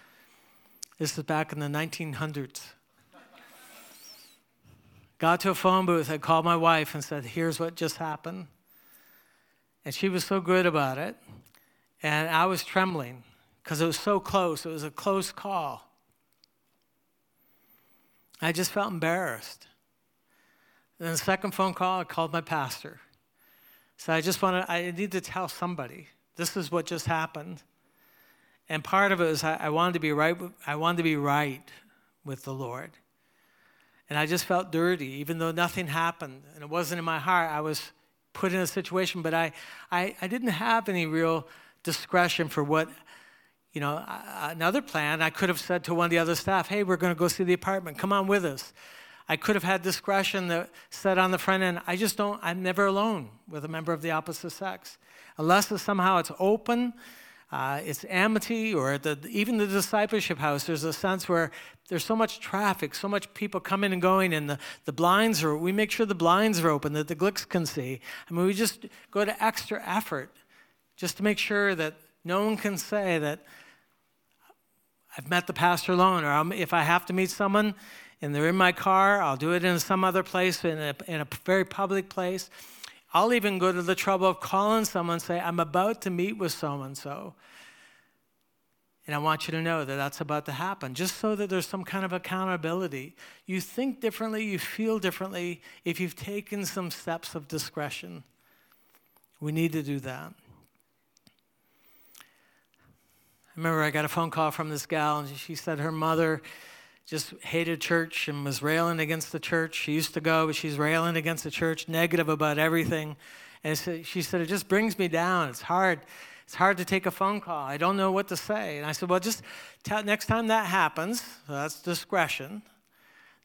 This is back in the 1900s. got to a phone booth. I called my wife and said, Here's what just happened. And she was so good about it. And I was trembling because it was so close. It was a close call. I just felt embarrassed. And then the second phone call, I called my pastor. So I just wanted, I need to tell somebody this is what just happened. And part of it is I, I wanted to be right. I wanted to be right with the Lord. And I just felt dirty, even though nothing happened and it wasn't in my heart. I was put in a situation, but I, I, I didn't have any real discretion for what you know, another plan, I could have said to one of the other staff, hey, we're going to go see the apartment. Come on with us. I could have had discretion that said on the front end, I just don't, I'm never alone with a member of the opposite sex. Unless it's somehow it's open, uh, it's amity, or the, even the discipleship house, there's a sense where there's so much traffic, so much people coming and going, and the, the blinds are, we make sure the blinds are open that the glicks can see. I mean, we just go to extra effort just to make sure that no one can say that I've met the pastor alone, or if I have to meet someone and they're in my car, I'll do it in some other place, in a, in a very public place. I'll even go to the trouble of calling someone and say, I'm about to meet with so and so. And I want you to know that that's about to happen, just so that there's some kind of accountability. You think differently, you feel differently if you've taken some steps of discretion. We need to do that. I remember I got a phone call from this gal, and she said her mother just hated church and was railing against the church. She used to go, but she's railing against the church, negative about everything. And she said, It just brings me down. It's hard. It's hard to take a phone call. I don't know what to say. And I said, Well, just tell, next time that happens, so that's discretion.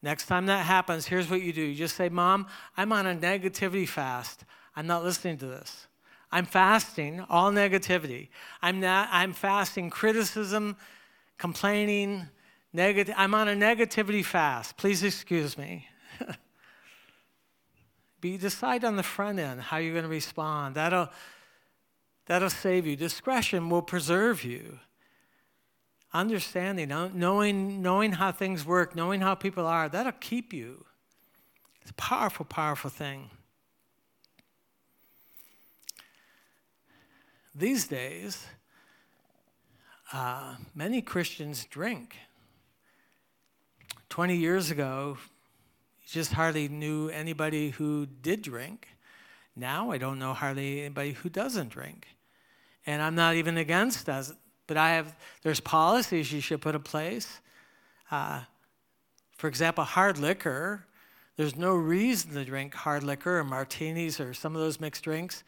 Next time that happens, here's what you do. You just say, Mom, I'm on a negativity fast. I'm not listening to this. I'm fasting all negativity. I'm not I'm fasting criticism, complaining, negative I'm on a negativity fast. Please excuse me. Be decide on the front end how you're going to respond. That'll that'll save you. Discretion will preserve you. Understanding, knowing, knowing how things work, knowing how people are, that'll keep you. It's a powerful, powerful thing. These days, uh, many Christians drink. 20 years ago, you just hardly knew anybody who did drink. Now I don't know hardly anybody who doesn't drink. And I'm not even against that, but I have, there's policies you should put in place. Uh, for example, hard liquor, there's no reason to drink hard liquor or martinis or some of those mixed drinks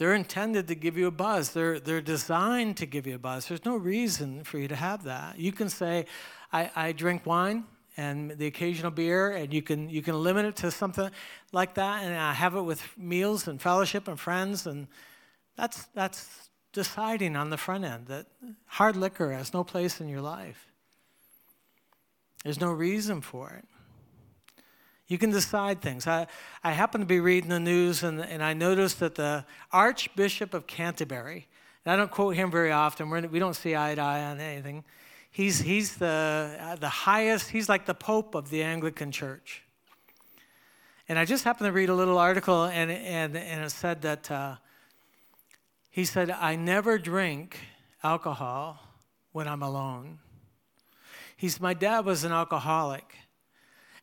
they're intended to give you a buzz. They're, they're designed to give you a buzz. There's no reason for you to have that. You can say, I, I drink wine and the occasional beer, and you can, you can limit it to something like that, and I have it with meals and fellowship and friends, and that's, that's deciding on the front end that hard liquor has no place in your life. There's no reason for it. You can decide things. I, I happened to be reading the news and, and I noticed that the Archbishop of Canterbury, and I don't quote him very often, We're, we don't see eye to eye on anything. He's, he's the, uh, the highest, he's like the Pope of the Anglican Church. And I just happened to read a little article and, and, and it said that uh, he said, I never drink alcohol when I'm alone. He's, my dad was an alcoholic.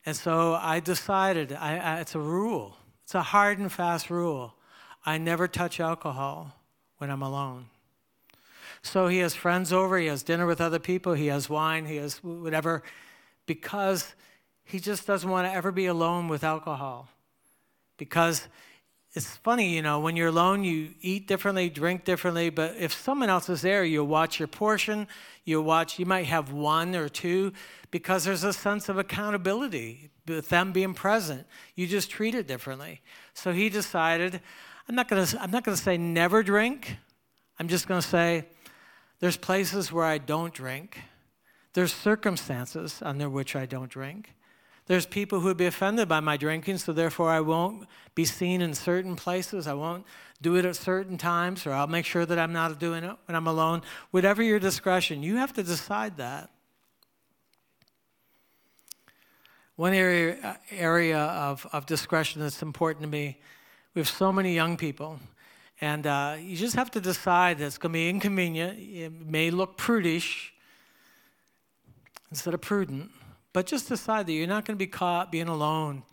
And so I decided, I, I, it's a rule, it's a hard and fast rule. I never touch alcohol when I'm alone. So he has friends over, he has dinner with other people, he has wine, he has whatever, because he just doesn't want to ever be alone with alcohol. Because it's funny, you know, when you're alone, you eat differently, drink differently, but if someone else is there, you'll watch your portion, you'll watch, you might have one or two, because there's a sense of accountability with them being present. You just treat it differently. So he decided, I'm not gonna, I'm not gonna say never drink, I'm just gonna say there's places where I don't drink, there's circumstances under which I don't drink. There's people who would be offended by my drinking, so therefore I won't be seen in certain places. I won't do it at certain times, or I'll make sure that I'm not doing it when I'm alone. Whatever your discretion, you have to decide that. One area, uh, area of, of discretion that's important to me we have so many young people, and uh, you just have to decide that it's going to be inconvenient. It may look prudish instead of prudent. But just decide that you're not going to be caught being alone,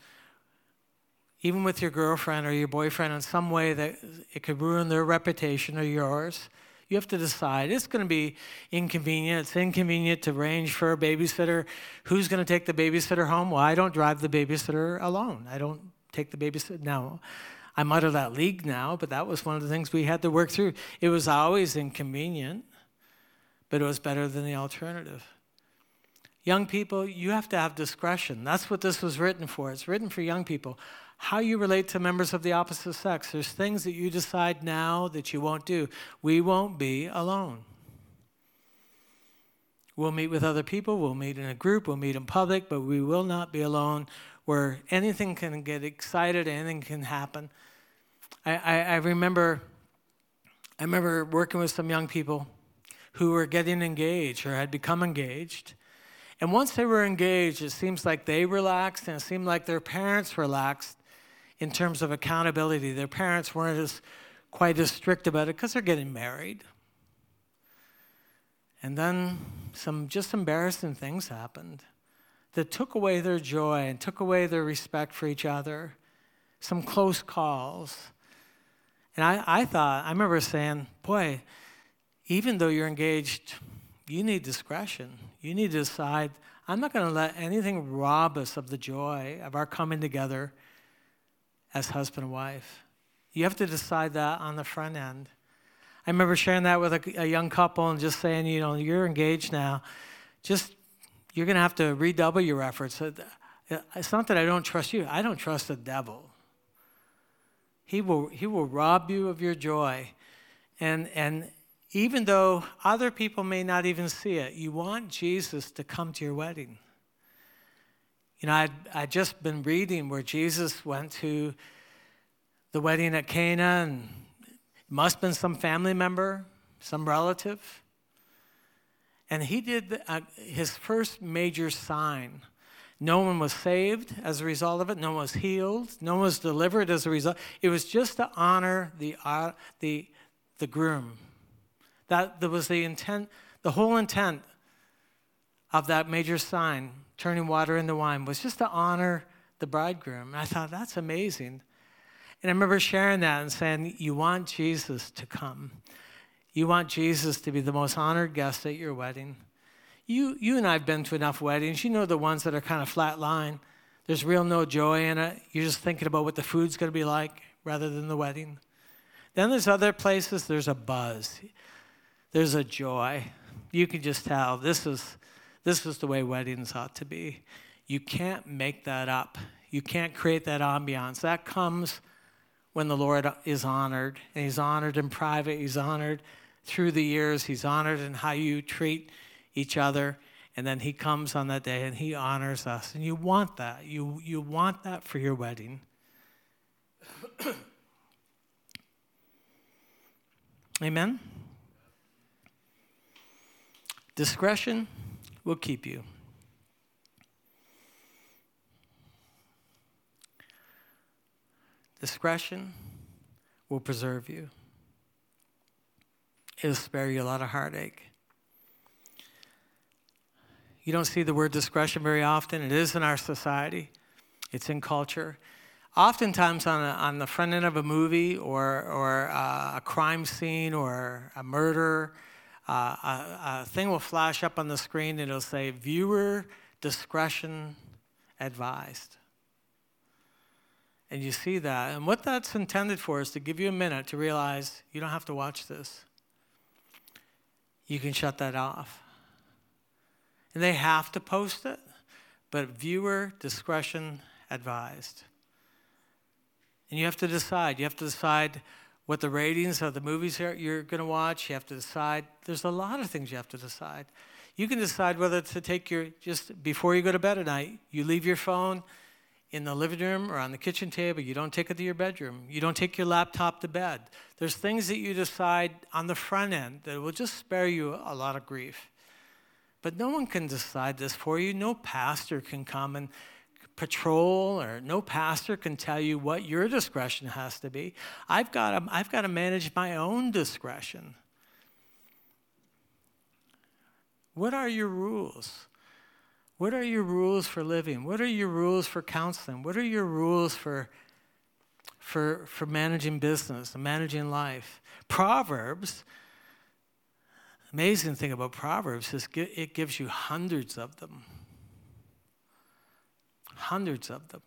even with your girlfriend or your boyfriend, in some way that it could ruin their reputation or yours. You have to decide. It's going to be inconvenient. It's inconvenient to arrange for a babysitter. Who's going to take the babysitter home? Well, I don't drive the babysitter alone. I don't take the babysitter. Now, I'm out of that league now, but that was one of the things we had to work through. It was always inconvenient, but it was better than the alternative. Young people, you have to have discretion. That's what this was written for. It's written for young people. How you relate to members of the opposite sex. There's things that you decide now that you won't do. We won't be alone. We'll meet with other people, we'll meet in a group, we'll meet in public, but we will not be alone where anything can get excited, anything can happen. I, I, I remember I remember working with some young people who were getting engaged or had become engaged and once they were engaged, it seems like they relaxed and it seemed like their parents relaxed in terms of accountability. Their parents weren't as quite as strict about it because they're getting married. And then some just embarrassing things happened that took away their joy and took away their respect for each other. Some close calls. And I, I thought, I remember saying, boy, even though you're engaged, you need discretion. You need to decide, I'm not going to let anything rob us of the joy of our coming together as husband and wife. You have to decide that on the front end. I remember sharing that with a, a young couple and just saying, you know, you're engaged now. Just, you're going to have to redouble your efforts. Uh, it's not that I don't trust you, I don't trust the devil. He will, he will rob you of your joy. And, and even though other people may not even see it, you want Jesus to come to your wedding. You know, I'd, I'd just been reading where Jesus went to the wedding at Cana, and it must have been some family member, some relative. And he did uh, his first major sign. No one was saved as a result of it. No one was healed. No one was delivered as a result. It was just to honor the, uh, the, the groom. That, that was the intent, the whole intent of that major sign, turning water into wine, was just to honor the bridegroom. And I thought, that's amazing. And I remember sharing that and saying, You want Jesus to come. You want Jesus to be the most honored guest at your wedding. You, you and I have been to enough weddings. You know the ones that are kind of flat line. There's real no joy in it. You're just thinking about what the food's going to be like rather than the wedding. Then there's other places, there's a buzz. There's a joy. You can just tell this is, this is the way weddings ought to be. You can't make that up. You can't create that ambiance. That comes when the Lord is honored. And He's honored in private, He's honored through the years, He's honored in how you treat each other. And then He comes on that day and He honors us. And you want that. You, you want that for your wedding. Amen? Discretion will keep you. Discretion will preserve you. It'll spare you a lot of heartache. You don't see the word discretion very often. It is in our society, it's in culture. Oftentimes, on, a, on the front end of a movie or, or uh, a crime scene or a murder, a, a thing will flash up on the screen and it'll say, Viewer discretion advised. And you see that. And what that's intended for is to give you a minute to realize you don't have to watch this. You can shut that off. And they have to post it, but viewer discretion advised. And you have to decide. You have to decide what the ratings of the movies are you're going to watch. You have to decide. There's a lot of things you have to decide. You can decide whether to take your, just before you go to bed at night, you leave your phone in the living room or on the kitchen table. You don't take it to your bedroom. You don't take your laptop to bed. There's things that you decide on the front end that will just spare you a lot of grief. But no one can decide this for you. No pastor can come and patrol or no pastor can tell you what your discretion has to be. I've got to, I've got to manage my own discretion. What are your rules? What are your rules for living? What are your rules for counseling? What are your rules for, for, for managing business managing life? Proverbs, amazing thing about Proverbs is it gives you hundreds of them hundreds of them.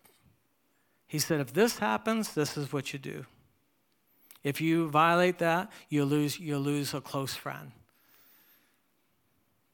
He said, if this happens, this is what you do. If you violate that, you'll lose, you'll lose a close friend.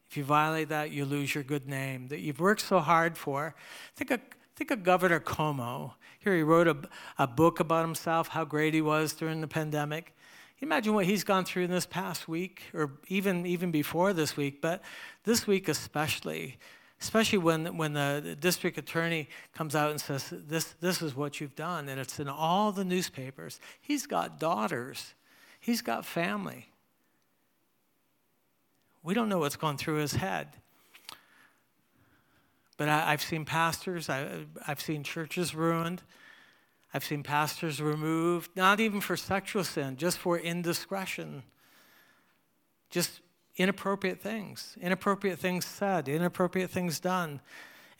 If you violate that, you lose your good name that you've worked so hard for. Think of, think of Governor Cuomo. Here he wrote a, a book about himself, how great he was during the pandemic. You imagine what he's gone through in this past week, or even, even before this week, but this week especially especially when, when the district attorney comes out and says, this, this is what you've done, and it's in all the newspapers. He's got daughters, he's got family. We don't know what's going through his head. But I, have seen pastors, I, I've seen churches ruined. I've seen pastors removed, not even for sexual sin, just for indiscretion. Just inappropriate things, inappropriate things said, inappropriate things done.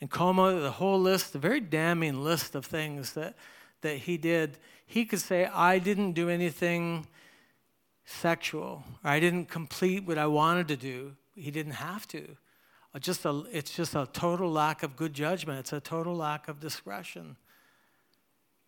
And Cuomo, the whole list, the very damning list of things that, that he did, he could say, I didn't do anything sexual, or I didn't complete what I wanted to do. He didn't have to. Uh, just a, it's just a total lack of good judgment. It's a total lack of discretion.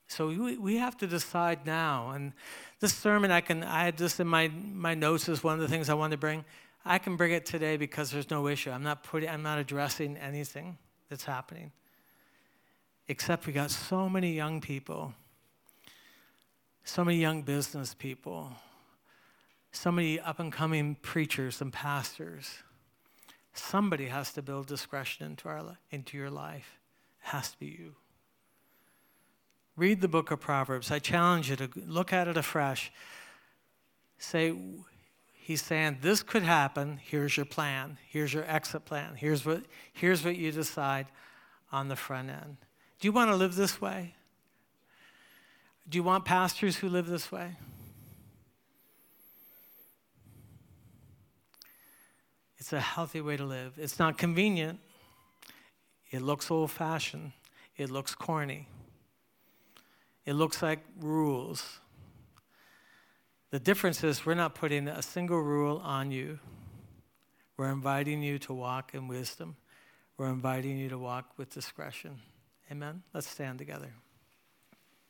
So we, we have to decide now. And this sermon, I can I had this in my, my notes as one of the things I wanted to bring. I can bring it today because there's no issue. I'm not putting I'm not addressing anything that's happening. Except we got so many young people, so many young business people, so many up and coming preachers and pastors. Somebody has to build discretion into, our, into your life. It has to be you. Read the book of Proverbs. I challenge you to look at it afresh. Say, he's saying, this could happen. Here's your plan. Here's your exit plan. Here's what, here's what you decide on the front end. Do you want to live this way? Do you want pastors who live this way? It's a healthy way to live. It's not convenient. It looks old fashioned. It looks corny. It looks like rules. The difference is we're not putting a single rule on you. We're inviting you to walk in wisdom. We're inviting you to walk with discretion. Amen? Let's stand together.